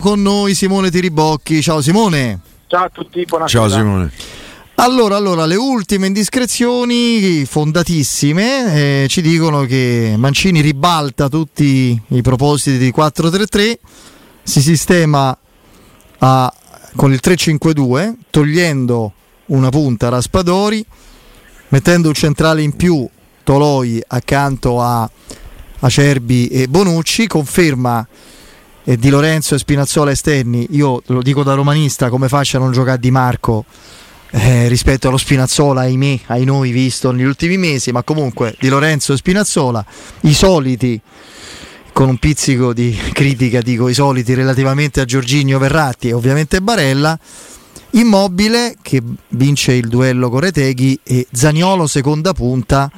Con noi Simone Tiribocchi. Ciao Simone. Ciao a tutti, buonasera. Ciao Simone. Allora, allora, le ultime indiscrezioni fondatissime eh, ci dicono che Mancini ribalta tutti i propositi di 4-3-3, si sistema a, con il 3-5-2, togliendo una punta a Raspadori, mettendo un centrale in più, Toloi, accanto a Acerbi e Bonucci, conferma eh, Di Lorenzo e Spinazzola esterni, io lo dico da romanista, come faccia a non giocare Di Marco eh, rispetto allo Spinazzola, ahimè, ai noi visto negli ultimi mesi, ma comunque Di Lorenzo e Spinazzola, i soliti, con un pizzico di critica, dico i soliti relativamente a Giorginio Verratti e ovviamente Barella, Immobile che vince il duello con Reteghi e Zaniolo seconda punta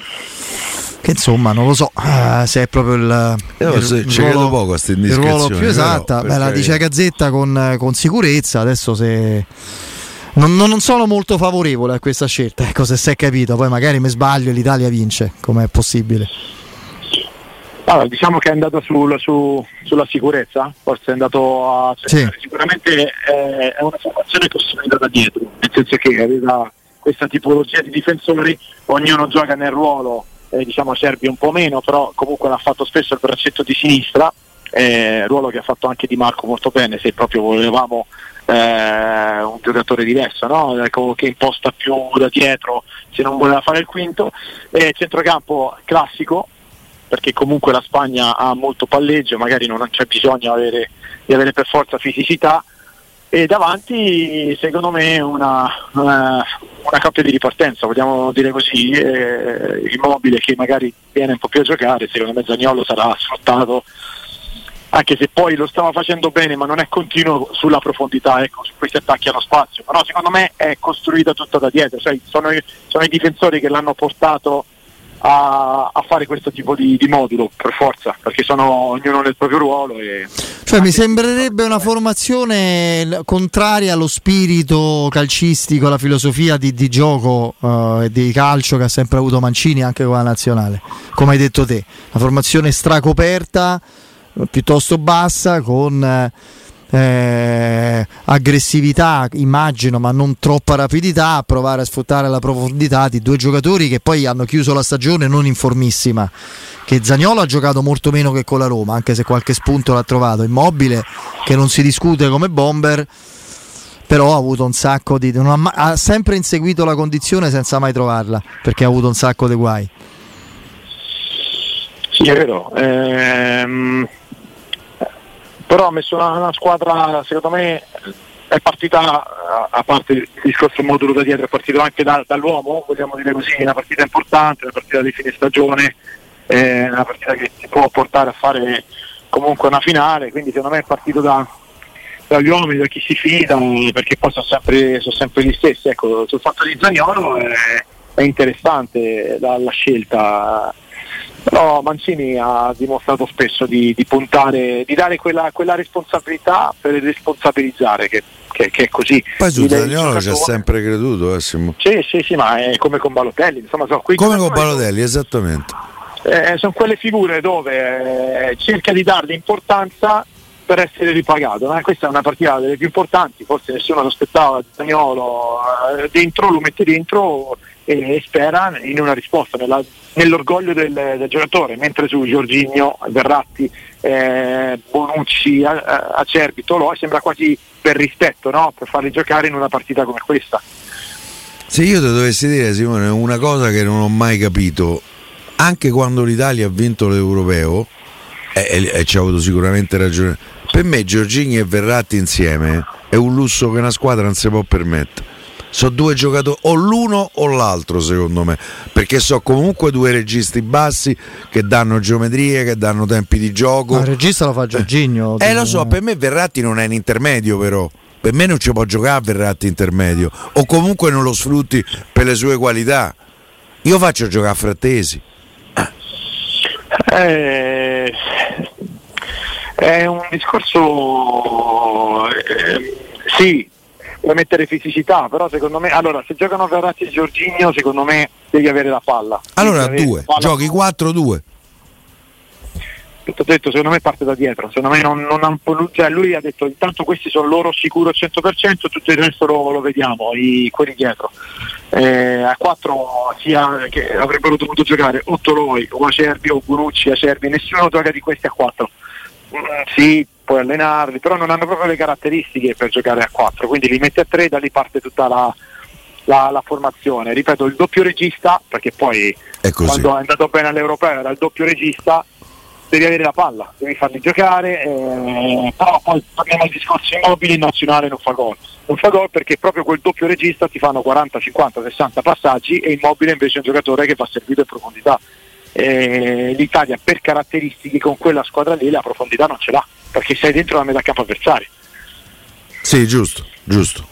che insomma non lo so uh, se è proprio il, eh, il, il, ruolo, poco a il ruolo più esatta. però, beh, la dice Gazzetta con, con, sicurezza adesso se non, non, sono molto favorevole a questa scelta ecco se si è capito. Poi magari mi sbaglio e l'Italia vince come è possibile? Allora, diciamo che è andato sul, su, sulla sicurezza, forse è andato a sì. sicuramente è, è una formazione costruita da dietro, nel senso che aveva questa tipologia di difensori, ognuno gioca nel ruolo, eh, diciamo Serbi un po' meno, però comunque l'ha fatto spesso il braccetto di sinistra, eh, ruolo che ha fatto anche Di Marco molto bene, se proprio volevamo eh, un giocatore diverso, no? ecco, che imposta più da dietro se non voleva fare il quinto, eh, centrocampo classico, perché comunque la Spagna ha molto palleggio, magari non c'è bisogno avere, di avere per forza fisicità e davanti secondo me una, una, una coppia di ripartenza, vogliamo dire così, eh, immobile che magari viene un po' più a giocare, secondo me Zagnolo sarà sfruttato anche se poi lo stava facendo bene ma non è continuo sulla profondità, ecco, su questi attacchi allo spazio, però secondo me è costruita tutta da dietro, cioè, sono, sono i difensori che l'hanno portato a, a, fare questo tipo di, di, modulo per forza, perché sono ognuno nel proprio ruolo. E... Cioè, mi sembrerebbe una formazione contraria allo spirito calcistico, alla filosofia di, di gioco uh, e di calcio che ha sempre avuto Mancini anche con la nazionale, come hai detto te, una formazione stracoperta, piuttosto bassa, con... Eh, aggressività, immagino, ma non troppa rapidità, a provare a sfruttare la profondità di due giocatori che poi hanno chiuso la stagione non in formissima. Che Zagnolo ha giocato molto meno che con la Roma, anche se qualche spunto l'ha trovato. Immobile, che non si discute come bomber, però ha avuto un sacco di. Ha, ha sempre inseguito la condizione senza mai trovarla, perché ha avuto un sacco di guai. Sì, è vero. Ehm però ha messo una, una squadra secondo me è partita a parte il discorso modulo da dietro è partito anche da, dall'uomo vogliamo dire così una partita importante una partita di fine stagione eh, una partita che ti può portare a fare comunque una finale quindi secondo me è partito da, dagli uomini da chi si fida perché poi sono sempre, sono sempre gli stessi ecco sul fatto di Zagnolo è, è interessante la, la scelta però Mancini ha dimostrato spesso di, di puntare, di dare quella, quella, responsabilità per responsabilizzare, che, che, che è così. Poi su Zagnolo ci ha sempre creduto, eh, Sì, sì, sì, ma è come con Balotelli. Insomma, sono come con Balotelli, esattamente. Eh, sono quelle figure dove eh, cerca di dargli importanza per essere ripagato. Eh? Questa è una partita delle più importanti, forse nessuno lo aspettava, Zagnolo eh, dentro, lo mette dentro e spera in una risposta, nella, nell'orgoglio del, del, giocatore, mentre su Giorginio, Verratti, eh, Bonucci, Acerbi, Toloi sembra quasi per rispetto, no? per farli giocare in una partita come questa. Se io ti dovessi dire Simone una cosa che non ho mai capito, anche quando l'Italia ha vinto l'Europeo, e, e, e ci ha avuto sicuramente ragione, per me Giorgini e Verratti insieme è un lusso che una squadra non si può permettere sono due giocatori, o l'uno o l'altro secondo me, perché sono comunque due registi bassi che danno geometrie, che danno tempi di gioco. Ma il regista lo fa Giorginio. Eh lo so, per me Verratti non è in intermedio però. Per me non ci può giocare Verratti intermedio. O comunque non lo sfrutti per le sue qualità. Io faccio giocare a Frattesi. Eh, è un discorso eh, sì, mettere fisicità, però secondo me allora se giocano Verratti e Giorginio, secondo me devi avere la palla. Allora Devi due, la palla. giochi 4-2. Tutto detto, secondo me parte da dietro, secondo me non, non ha un po' cioè lui ha detto intanto questi sono loro sicuro al 100%, tutto il resto lo, lo vediamo, i, quelli dietro. Eh, a 4 sia che avrebbero dovuto giocare o Toloi o Acerbi o Bonucci, Acerbi, nessuno gioca di questi a 4. Mm, sì, puoi allenarli, però non hanno proprio le caratteristiche per giocare a 4, quindi li metti a 3, da lì parte tutta la, la, la formazione. Ripeto, il doppio regista, perché poi È quando è andato bene all'Europeo era il doppio regista, devi avere la palla, devi farli giocare, eh, però poi torniamo al discorso immobile, il nazionale non fa gol. Non fa gol perché proprio quel doppio regista ti fanno 40, 50, 60 passaggi e immobile invece è un giocatore che va servito in profondità. Eh, L'Italia per caratteristiche con quella squadra lì la profondità non ce l'ha, perché sei dentro la metà campo avversaria. Sì, giusto, giusto.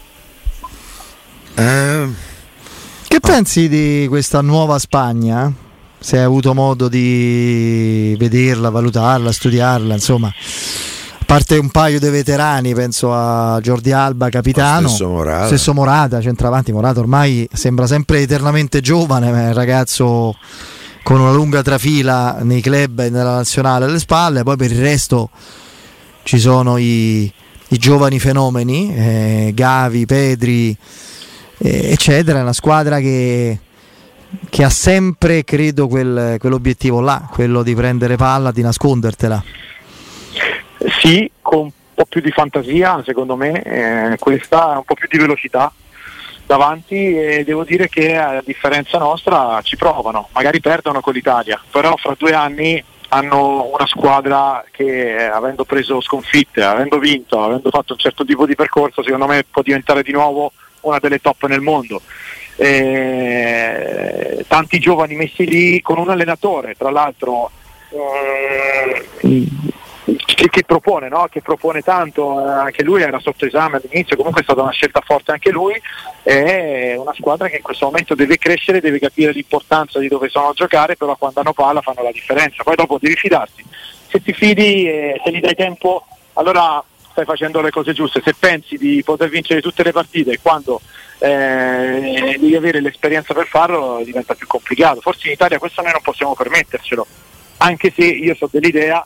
Eh, Che pensi di questa nuova Spagna? Se hai avuto modo di vederla, valutarla, studiarla, insomma. A parte un paio di veterani, penso a Jordi Alba, capitano. Stesso Morata. Stesso Morata, centravanti Morata ormai sembra sempre eternamente giovane, ma è un ragazzo con una lunga trafila nei club e nella nazionale alle spalle, poi per il resto ci sono i, i giovani fenomeni, eh, Gavi, Pedri, eh, eccetera. È una squadra che, che ha sempre, credo, quel- quell'obiettivo là, quello di prendere palla, di nascondertela. Sì, con un po' più di fantasia, secondo me, eh, questa un po' più di velocità davanti e devo dire che a differenza nostra ci provano, magari perdono con l'Italia, però fra due anni hanno una squadra che eh, avendo preso sconfitte, avendo vinto, avendo fatto un certo tipo di percorso, secondo me può diventare di nuovo una delle top nel mondo. Eh, tanti giovani messi lì con un allenatore, tra l'altro eh, che, che propone, no? che propone tanto, eh, anche lui era sotto esame all'inizio, comunque è stata una scelta forte anche lui, è una squadra che in questo momento deve crescere, deve capire l'importanza di dove sono a giocare, però quando hanno palla fanno la differenza, poi dopo devi fidarti, se ti fidi e se gli dai tempo allora stai facendo le cose giuste, se pensi di poter vincere tutte le partite quando eh, devi avere l'esperienza per farlo diventa più complicato, forse in Italia questo noi non possiamo permettercelo, anche se io so dell'idea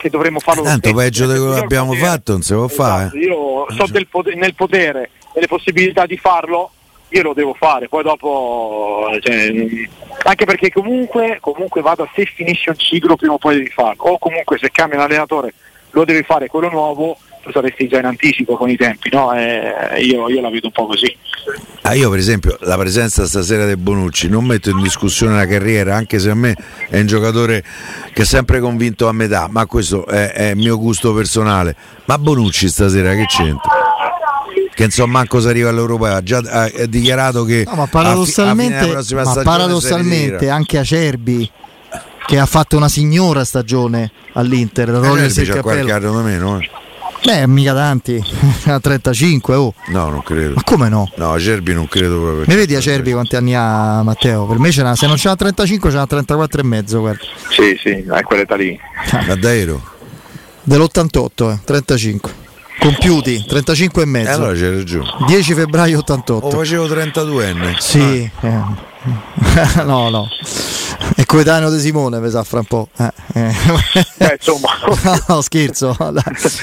che dovremmo farlo lo tanto peggio di quello che abbiamo potere- fatto non si può fare. Esatto, Io so. del potere- nel potere e le possibilità di farlo, io lo devo fare, poi dopo, cioè, anche perché comunque, comunque vada, se finisce un ciclo prima o poi devi farlo, o comunque se cambia un allenatore lo devi fare quello nuovo, saresti già in anticipo con i tempi, no? Eh, io, io la vedo un po' così. Ah, io per esempio la presenza stasera di Bonucci non metto in discussione la carriera, anche se a me è un giocatore che è sempre convinto a metà, ma questo è, è il mio gusto personale. Ma Bonucci stasera che c'entra? Che insomma manco si arriva all'Europeo, ha già ha, ha dichiarato che No, ma a fi- a paradossalmente, ma paradossalmente anche Acerbi che ha fatto una signora stagione all'Inter, da Eh, c'ha qualche anno meno, eh. Beh, mica tanti, a 35, oh. No, non credo. Ma come no? No, Cerbi non credo proprio. Mi vedi Acerbi quanti anni ha Matteo? Per me ce n'ha, se non c'ha 35 ce n'ha 34 e mezzo, guarda. Sì, sì, è quell'età lì. Ma davvero? Dell'88, eh, 35. Compiuti, 35 e E mezzo. allora c'hai ragione. 10 febbraio O 88. facevo 32enne. Sì, eh. no, no. Coetaneo di Simone, mi sa fra un po'. Eh, eh. Eh, insomma, no, scherzo,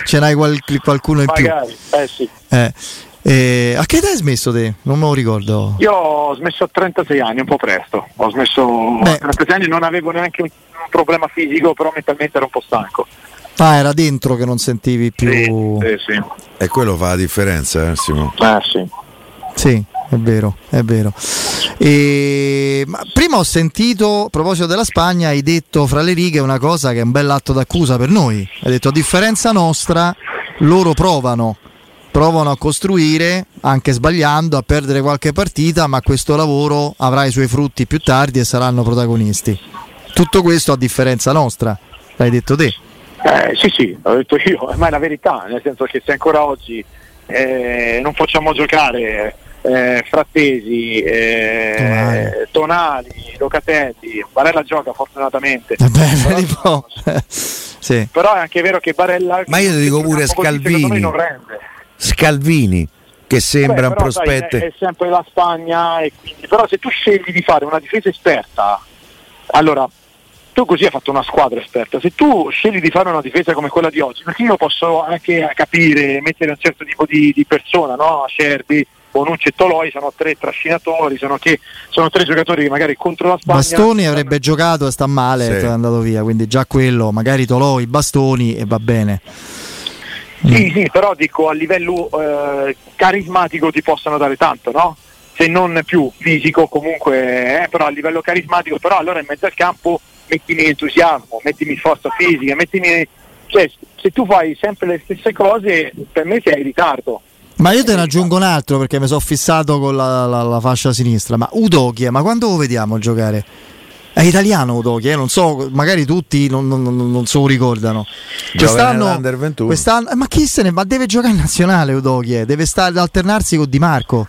ce n'hai qual- qualcuno in più. magari, eh sì. Eh. Eh, a che età hai smesso te? Non me lo ricordo. Io ho smesso a 36 anni, un po' presto. Ho smesso Beh. a 36 anni, non avevo neanche un, un problema fisico, però mentalmente ero un po' stanco. Ah, era dentro che non sentivi più. Sì, sì, sì. E quello fa la differenza, eh, Simone. Eh, sì. Sì, è vero, è vero. E... ma prima ho sentito, a proposito della Spagna, hai detto fra le righe una cosa che è un bell'atto d'accusa per noi. Hai detto a differenza nostra, loro provano. provano a costruire, anche sbagliando, a perdere qualche partita, ma questo lavoro avrà i suoi frutti più tardi e saranno protagonisti. Tutto questo a differenza nostra, l'hai detto te. Eh, sì, sì, l'ho detto io, ma è la verità, nel senso che se ancora oggi eh, non facciamo giocare eh, Frattesi, eh, Tonali, Locatelli, Barella gioca fortunatamente. Beh, però, sì. però è anche vero che Barella... Ma io ti dico pure Scalvini. Scalvini che sembra Beh, un prospetto. È, è, sempre la Spagna, e quindi, però se tu scegli di fare una difesa esperta, allora tu così hai fatto una squadra esperta. Se tu scegli di fare una difesa come quella di oggi, perché io posso anche capire, mettere un certo tipo di, di persona, no? Acerbi, Bonucci e Toloi sono tre trascinatori, sono, che, sono, tre giocatori che magari contro la Spagna. Bastoni avrebbe giocato e sta male, sì. è andato via, quindi già quello, magari Toloi, Bastoni e va bene. Sì, mm. sì, però dico a livello eh, carismatico ti possono dare tanto, no? Se non più fisico comunque, eh, però a livello carismatico, però allora in mezzo al campo mettimi entusiasmo, mettimi forza fisica, mettimi... Cioè, se tu fai sempre le stesse cose, per me sei in ritardo. Ma io te ne aggiungo un altro perché mi sono fissato con la, la, la fascia sinistra. Ma Udochia, ma quando lo vediamo giocare? È italiano Udochia, eh? non so, magari tutti non, non, non se lo ricordano. Quest'anno, quest'anno, eh, ma chi se ne ma deve giocare in nazionale Udochia, deve stare alternarsi con Di Marco.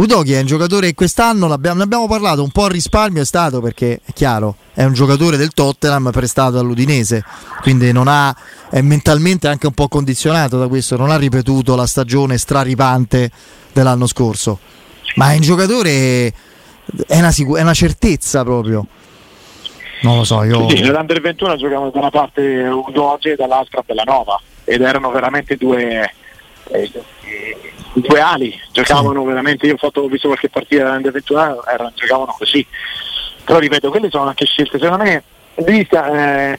Udochi è un giocatore che quest'anno ne abbiamo parlato un po' a risparmio è stato perché è chiaro è un giocatore del Tottenham prestato all'Udinese quindi ha, è mentalmente anche un po' condizionato da questo non ha ripetuto la stagione straripante dell'anno scorso. Ma è un giocatore è una, sicur- è una certezza proprio. Non lo so io sì, nell'Under 21 giocavano da una parte Udoge e dall'altra Bellanova ed erano veramente due eh, due ali, giocavano veramente, io ho, fatto, ho visto qualche partita dell'Under 21, erano, giocavano così. Però ripeto, quelle sono anche scelte, secondo me eh,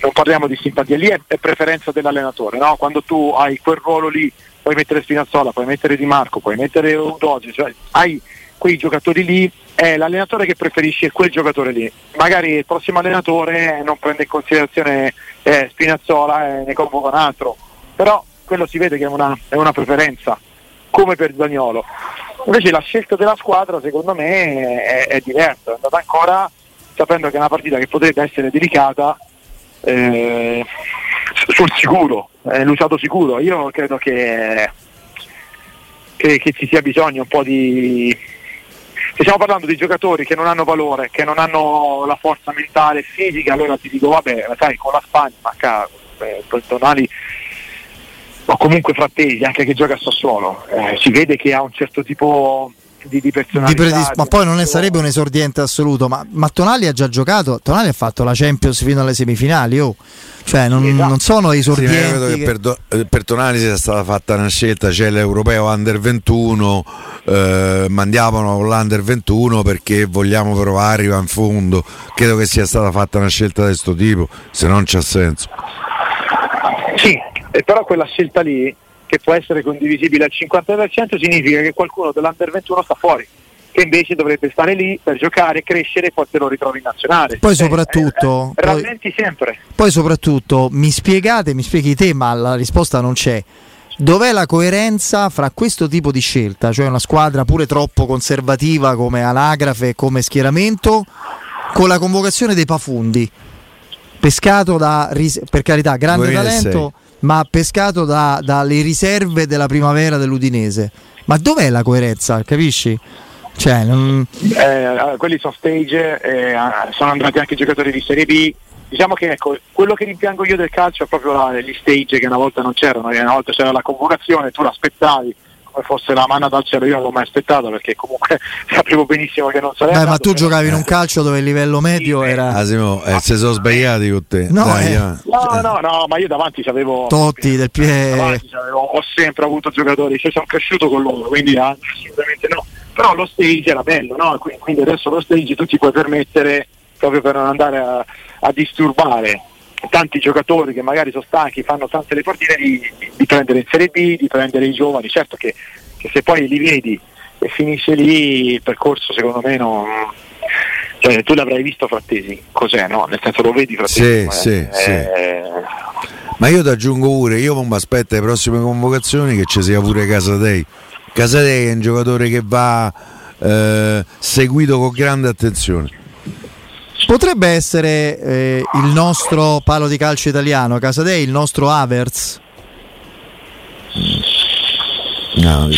non parliamo di simpatia, lì è, è preferenza dell'allenatore, no? quando tu hai quel ruolo lì, puoi mettere Spinazzola, puoi mettere Di Marco, puoi mettere Udogi, cioè hai quei giocatori lì, è l'allenatore che preferisce quel giocatore lì. Magari il prossimo allenatore non prende in considerazione eh, Spinazzola e ne convoca un altro, però quello si vede che è una, è una preferenza, come per Zagnolo. Invece la scelta della squadra secondo me è, è diversa, è andata ancora sapendo che è una partita che potrebbe essere delicata eh, sul sicuro, è l'usato sicuro. Io credo che, che, che, ci sia bisogno un po' di... Stiamo parlando di giocatori che non hanno valore, che non hanno la forza mentale e fisica, allora ti dico vabbè, sai, con la Spagna, ma cavolo, eh, Tonali o comunque Frattesi, anche che gioca a Sassuolo, eh, si vede che ha un certo tipo di, di personalità. Di predis- ma poi non è, sarebbe un esordiente assoluto, ma, ma, Tonali ha già giocato, Tonali ha fatto la Champions fino alle semifinali, oh. cioè non, esatto. non sono esordienti. Sì, credo che, che... Per, do, eh, per, Tonali sia stata fatta una scelta, c'è l'europeo under 21, eh, mandiamolo con l'under 21 perché vogliamo provare, arriva in fondo, credo che sia stata fatta una scelta di questo tipo, se non c'ha senso. Sì, e però quella scelta lì, che può essere condivisibile al 50%, significa che qualcuno dell'Under 21 sta fuori che invece dovrebbe stare lì per giocare, crescere e poi te lo ritrovi in nazionale. Poi soprattutto, eh, eh, poi, sempre. Poi soprattutto mi spiegate, mi spieghi te, ma la risposta non c'è. Dov'è la coerenza fra questo tipo di scelta, cioè una squadra pure troppo conservativa come anagrafe e come schieramento, con la convocazione dei Pafundi? Pescato da, per carità, grande 2006. talento, ma pescato da, dalle riserve della primavera dell'Udinese. Ma dov'è la coerenza, capisci? Cioè, non... eh, quelli sono stage, eh, sono andati anche giocatori di Serie B. Diciamo che ecco, quello che rimpiango io del calcio è proprio la, gli stage che una volta non c'erano, una volta c'era la convocazione, tu l'aspettavi, come fosse la manna dal cielo, io non l'ho mai aspettato perché comunque sapevo benissimo che non sarebbe. Beh, ma tu giocavi in un calcio dove il livello medio sì, era. Asimo, eh, se sono sbagliati con te. No, Dai, eh. no, no, no, ma io davanti avevo. Totti del piede. Ho sempre avuto giocatori, cioè sono cresciuto con loro, quindi ah, assolutamente no. Però lo stage era bello, no? Quindi adesso lo stage tu ti puoi permettere proprio per non andare a, a disturbare tanti giocatori che magari sono stanchi, fanno tante le partite, di, di, prendere in Serie B, di prendere i giovani. Certo che, che, se poi li vedi e finisce lì il percorso secondo me non... Cioè, tu l'avrai visto Frattesi, cos'è no? Nel senso lo vedi Frattesi? Sì, sì, eh, sì. Ma io ti aggiungo pure, io mi aspetto le prossime convocazioni che ci sia pure Casadei. Casadei è un giocatore che va eh, seguito con grande attenzione. Potrebbe essere eh, il nostro palo di calcio italiano, Casadei, il nostro Avers. No,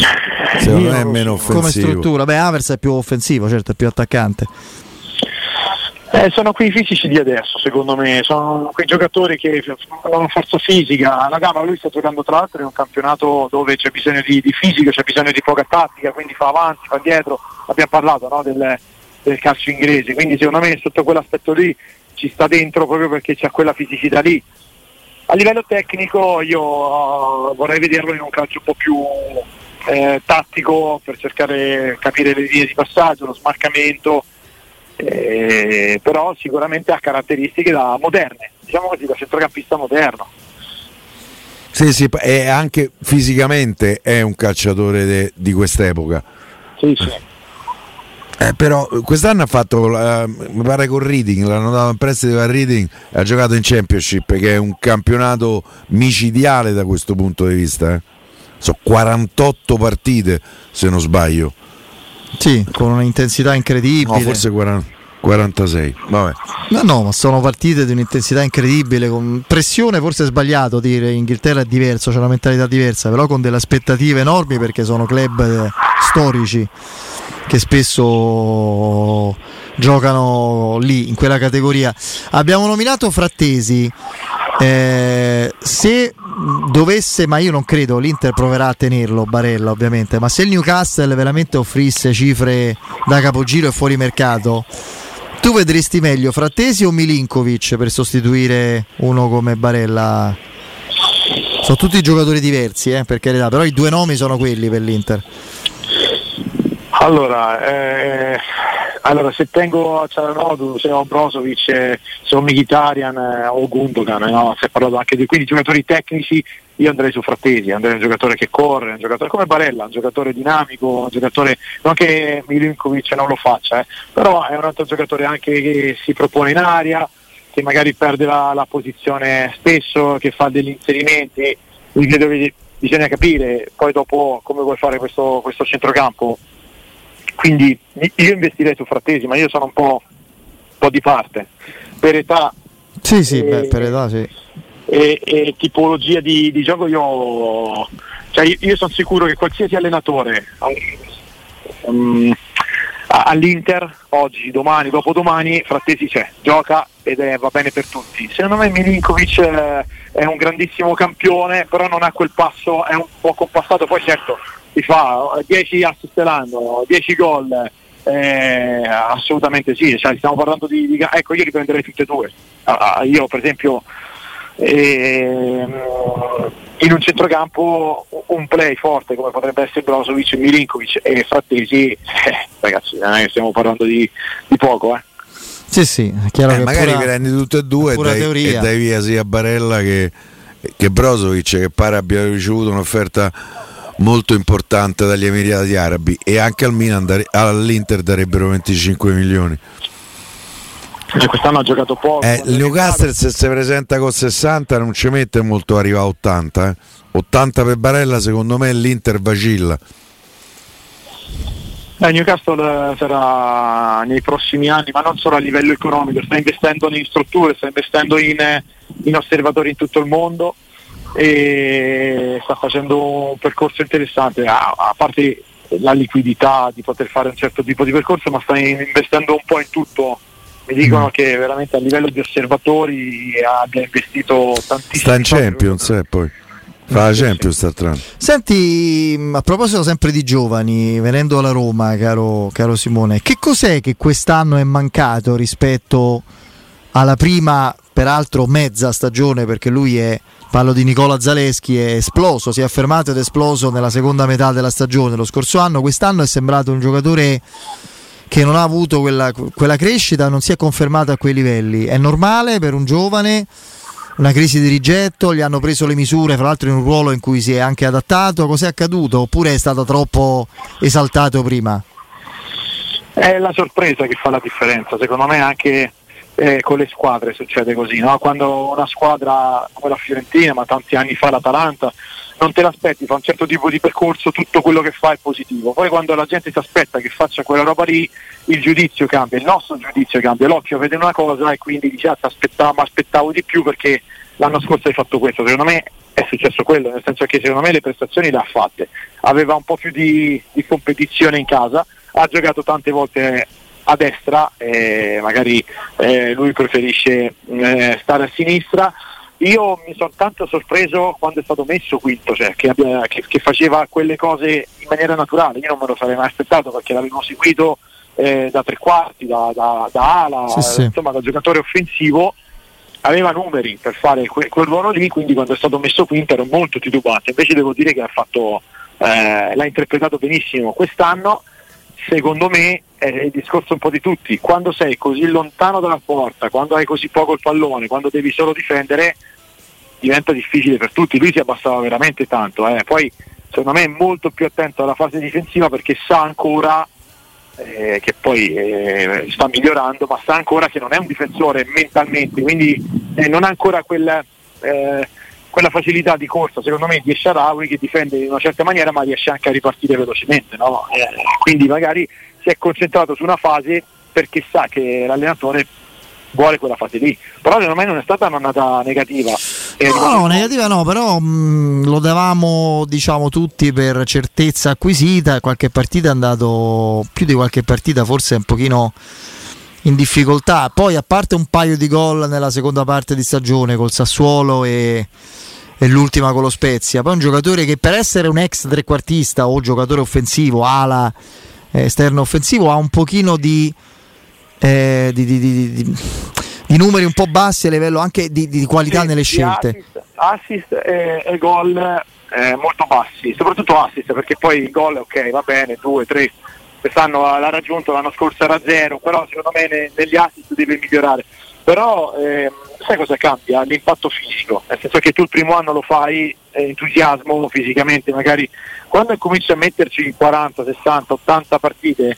secondo me è meno offensivo. Come struttura, beh, Avers è più offensivo, certo, è più attaccante. Eh, sono quei fisici di adesso, secondo me, sono quei giocatori che hanno forza fisica. La Gama lui sta giocando tra l'altro in un campionato dove c'è bisogno di, di fisico, c'è bisogno di poca tattica, quindi fa avanti, fa dietro. Abbiamo parlato no, del, del calcio inglese, quindi secondo me sotto quell'aspetto lì ci sta dentro proprio perché c'è quella fisicità lì. A livello tecnico io uh, vorrei vederlo in un calcio un po' più eh, tattico per cercare di capire le linee di passaggio, lo smarcamento, eh, però sicuramente ha caratteristiche da moderne, diciamo così, da centrocampista moderno. Sì, sì, e anche fisicamente è un calciatore de, di quest'epoca. Sì, sì. Eh, però quest'anno ha fatto, eh, mi pare con Reading, l'hanno dato in prestito a Reading, ha giocato in Championship che è un campionato micidiale da questo punto di vista. Eh. Sono 48 partite se non sbaglio. Sì, con un'intensità incredibile. No, forse 40, 46. Vabbè. No, no, ma sono partite di un'intensità incredibile, con pressione forse è sbagliato dire Inghilterra è diverso, c'è una mentalità diversa, però con delle aspettative enormi perché sono club eh, storici che spesso giocano lì in quella categoria. Abbiamo nominato Frattesi. Eh, se dovesse, ma io non credo, l'Inter proverà a tenerlo, Barella ovviamente, ma se il Newcastle veramente offrisse cifre da capogiro e fuori mercato, tu vedresti meglio Frattesi o Milinkovic per sostituire uno come Barella? Sono tutti giocatori diversi, eh, per carità, però i due nomi sono quelli per l'Inter. Allora, eh, allora se tengo a Cialanoglu, se ho Brozovic, eh, se ho Mkhitaryan eh, o Gundogan, no? si è parlato anche di quindi giocatori tecnici, io andrei su Frattesi, andrei un giocatore che corre, un giocatore come Barella, un giocatore dinamico, un giocatore, non che Milinkovic non lo faccia, eh, però è un altro giocatore anche che si propone in aria, che magari perde la, la posizione spesso, che fa degli inserimenti, quindi credo bisogna capire poi dopo come vuoi fare questo, questo centrocampo quindi io investirei su Frattesi, ma io sono un po', un po di parte. Per età, sì, sì, e, beh, per età sì. E, e tipologia di, di, gioco io, cioè io, io, sono sicuro che qualsiasi allenatore um, all'Inter, oggi, domani, dopodomani, Frattesi c'è, gioca ed è, va bene per tutti. Secondo me Milinkovic eh, è un grandissimo campione, però non ha quel passo, è un po' compassato, poi certo si fa 10 assist l'anno, 10 gol, eh, assolutamente sì, cioè, stiamo parlando di, di, ecco io riprenderei tutte e due. Ah, io per esempio eh, in un centrocampo un play forte come potrebbe essere Brozovic, Milinkovic e Frattesi, eh, ragazzi, non stiamo parlando di, di poco. Eh. Sì, sì, è chiaro eh, che magari pura, prendi tutte e due e dai, e dai, via sia Barella che, che Brozovic che pare abbia ricevuto un'offerta molto importante dagli Emirati Arabi e anche al Milan, all'Inter darebbero 25 milioni. Cioè, quest'anno ha giocato poco. Eh, il Newcastle se si presenta con 60 non ci mette molto arriva a 80. Eh. 80 per Barella secondo me l'Inter vacilla. Eh, Newcastle sarà nei prossimi anni, ma non solo a livello economico, sta investendo in strutture, sta investendo in, in osservatori in tutto il mondo e sta facendo un percorso interessante, a, a parte la liquidità di poter fare un certo tipo di percorso, ma sta investendo un po' in tutto. Mi dicono mm. che veramente a livello di osservatori abbia investito tantissimo. Sta in Champions eh, poi. Fa la Champions sì. Senti, a proposito sempre di giovani, venendo alla Roma, caro, caro Simone, che cos'è che quest'anno è mancato rispetto alla prima, peraltro mezza stagione, perché lui è parlo di Nicola Zaleschi, è esploso, si è affermato ed è esploso nella seconda metà della stagione lo scorso anno, quest'anno è sembrato un giocatore che non ha avuto quella, quella crescita, non si è confermato a quei livelli. È normale per un giovane? Una crisi di rigetto, gli hanno preso le misure, fra l'altro in un ruolo in cui si è anche adattato, cos'è accaduto? Oppure è stato troppo esaltato prima? È la sorpresa che fa la differenza, secondo me anche eh, con le squadre succede così, no? quando una squadra come la Fiorentina, ma tanti anni fa l'Atalanta, non te l'aspetti, fa un certo tipo di percorso, tutto quello che fa è positivo. Poi quando la gente si aspetta che faccia quella roba lì, il giudizio cambia, il nostro giudizio cambia, l'occhio vede una cosa e quindi dice ah, aspettavo, aspettavo di più perché l'anno scorso hai fatto questo. Secondo me è successo quello, nel senso che secondo me le prestazioni le ha fatte. Aveva un po' più di, di competizione in casa, ha giocato tante volte a destra, eh, magari eh, lui preferisce eh, stare a sinistra. Io mi sono tanto sorpreso quando è stato messo quinto, cioè che, abbia, che, che, faceva quelle cose in maniera naturale, io non me lo sarei mai aspettato perché l'avevo seguito eh, da tre quarti, da, da, da ala, sì, sì. insomma da giocatore offensivo, aveva numeri per fare que, quel ruolo lì, quindi quando è stato messo quinto ero molto titubante, invece devo dire che ha fatto, eh, l'ha interpretato benissimo quest'anno secondo me è il discorso un po' di tutti, quando sei così lontano dalla porta, quando hai così poco il pallone, quando devi solo difendere, diventa difficile per tutti, lui si abbassava veramente tanto, eh. poi secondo me è molto più attento alla fase difensiva perché sa ancora eh, che poi eh, sta migliorando, ma sa ancora che non è un difensore mentalmente, quindi eh, non ha ancora quel eh, quella facilità di corsa secondo me di Esharawi che difende in una certa maniera ma riesce anche a ripartire velocemente no? eh, quindi magari si è concentrato su una fase perché sa che l'allenatore vuole quella fase lì però secondo me non è stata un'annata negativa eh, no, no, negativa no però mh, lo davamo diciamo tutti per certezza acquisita qualche partita è andato più di qualche partita forse un pochino in difficoltà. Poi, a parte un paio di gol nella seconda parte di stagione col Sassuolo e, e l'ultima con lo Spezia. Poi un giocatore che per essere un ex trequartista o giocatore offensivo, ala eh, esterno offensivo, ha un pochino di, eh, di, di, di, numeri un po' bassi a livello anche di, qualità sì, nelle scelte. Assist, assist e, e gol eh, molto bassi, soprattutto assist perché poi il gol ok va bene, due, tre, quest'anno l'ha raggiunto, l'anno scorso era zero, però secondo me ne, negli assist deve migliorare però eh, sai cosa cambia? L'impatto fisico, nel senso che tu il primo anno lo fai eh, entusiasmo fisicamente, magari quando cominci a metterci 40, 60, 80 partite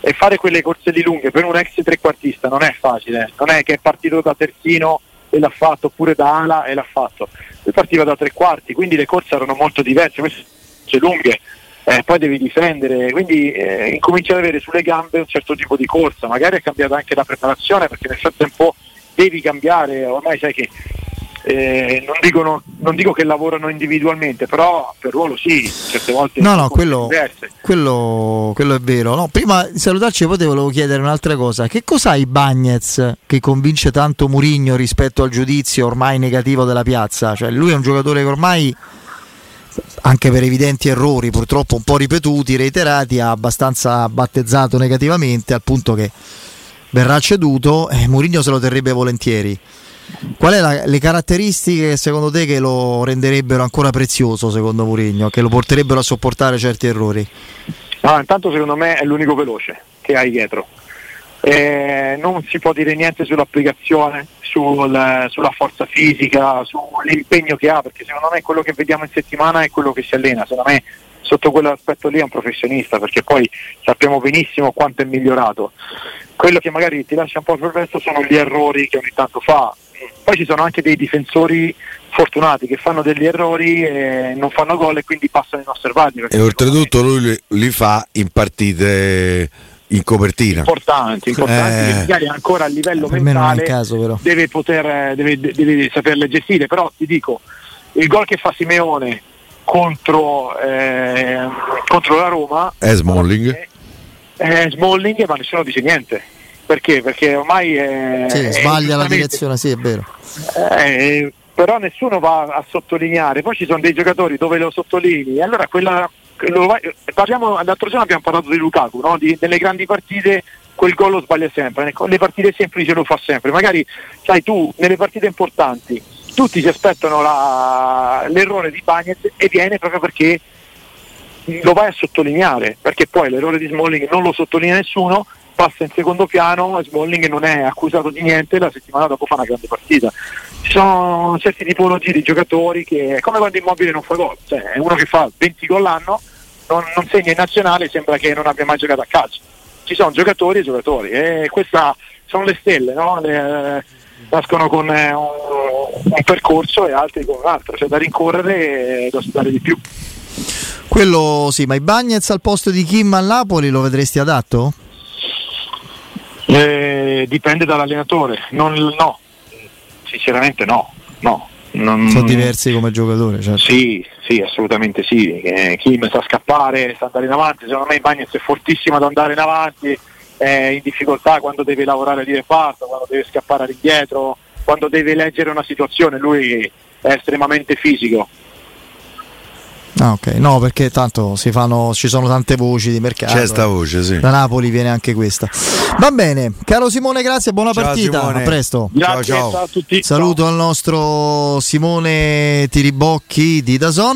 e fare quelle corse di lunghe per un ex trequartista non è facile, non è che è partito da terzino e l'ha fatto, oppure da ala e l'ha fatto, lui partiva da tre quarti, quindi le corse erano molto diverse, queste lunghe, eh, poi devi difendere, quindi eh, incominci ad avere sulle gambe un certo tipo di corsa, magari è cambiata anche la preparazione perché nel frattempo devi cambiare, ormai sai che eh, non, dicono, non, dico che lavorano individualmente, però per ruolo sì, certe volte no, no, quello, quello, quello, è vero. No, prima di salutarci poi ti volevo chiedere un'altra cosa, che cos'hai Bagnez che convince tanto Murigno rispetto al giudizio ormai negativo della piazza? Cioè lui è un giocatore che ormai anche per evidenti errori purtroppo un po' ripetuti, reiterati, ha abbastanza battezzato negativamente al punto che verrà ceduto e eh, Mourinho se lo terrebbe volentieri. Qual è le caratteristiche secondo te che lo renderebbero ancora prezioso secondo Mourinho, che lo porterebbero a sopportare certi errori? Ah, intanto secondo me è l'unico veloce che hai dietro. Eh, non si può dire niente sull'applicazione, sul, sulla forza fisica, sull'impegno che ha, perché secondo me quello che vediamo in settimana è quello che si allena. Secondo me sotto quell'aspetto lì è un professionista, perché poi sappiamo benissimo quanto è migliorato quello che magari ti lascia un po' perplesso sono gli errori che ogni tanto fa. Poi ci sono anche dei difensori fortunati che fanno degli errori e non fanno gol e quindi passano inosservati. E oltretutto lui li, li, fa in partite in copertina. Importanti, importanti eh, magari ancora a livello mentale caso, deve, poter, deve, deve saperle gestire, però ti dico, il gol che fa Simeone contro, eh, contro la Roma è Smalling eh, Smalling ma nessuno dice niente perché? Perché ormai è, sì, sbaglia la direzione, sì è vero. Eh, però nessuno va a sottolineare, poi ci sono dei giocatori dove lo sottolinei, allora quella, lo, parliamo, l'altro giorno abbiamo parlato di Lukaku, no? di, nelle grandi partite quel gol lo sbaglia sempre, con le partite semplici lo fa sempre, magari sai tu nelle partite importanti tutti si aspettano la, l'errore di Bagnez e viene proprio perché lo vai a sottolineare perché poi l'errore di Smalling non lo sottolinea nessuno passa in secondo piano Smalling non è accusato di niente la settimana dopo fa una grande partita ci sono certi tipologie di giocatori che è come quando Immobile non fa gol cioè è uno che fa 20 gol l'anno non, non segna in nazionale sembra che non abbia mai giocato a calcio ci sono giocatori e giocatori e questa sono le stelle, no? le, nascono con eh, un, un, percorso e altri con un altro, c'è da rincorrere e da studiare di più. Quello sì, ma i Bagnets al posto di Kim a Napoli lo vedresti adatto? Eh, dipende dall'allenatore, non, no, sinceramente no, no. Non... Sono diversi come giocatore, certo. Sì, sì, assolutamente sì. Eh, Kim sa scappare, sa andare in avanti, secondo me Bagnets è fortissimo ad andare in avanti, è in difficoltà quando deve lavorare di reparto, quando deve scappare all'indietro, quando deve leggere una situazione, lui è estremamente fisico. Ah, ok, no, perché tanto si fanno, ci sono tante voci di mercato. C'è sta voce, sì. Da Napoli viene anche questa. Va bene, caro Simone, grazie, buona ciao, partita. Simone. A presto. Grazie, ciao, ciao. ciao a tutti. Saluto ciao. al nostro Simone Tiribocchi di Dazon.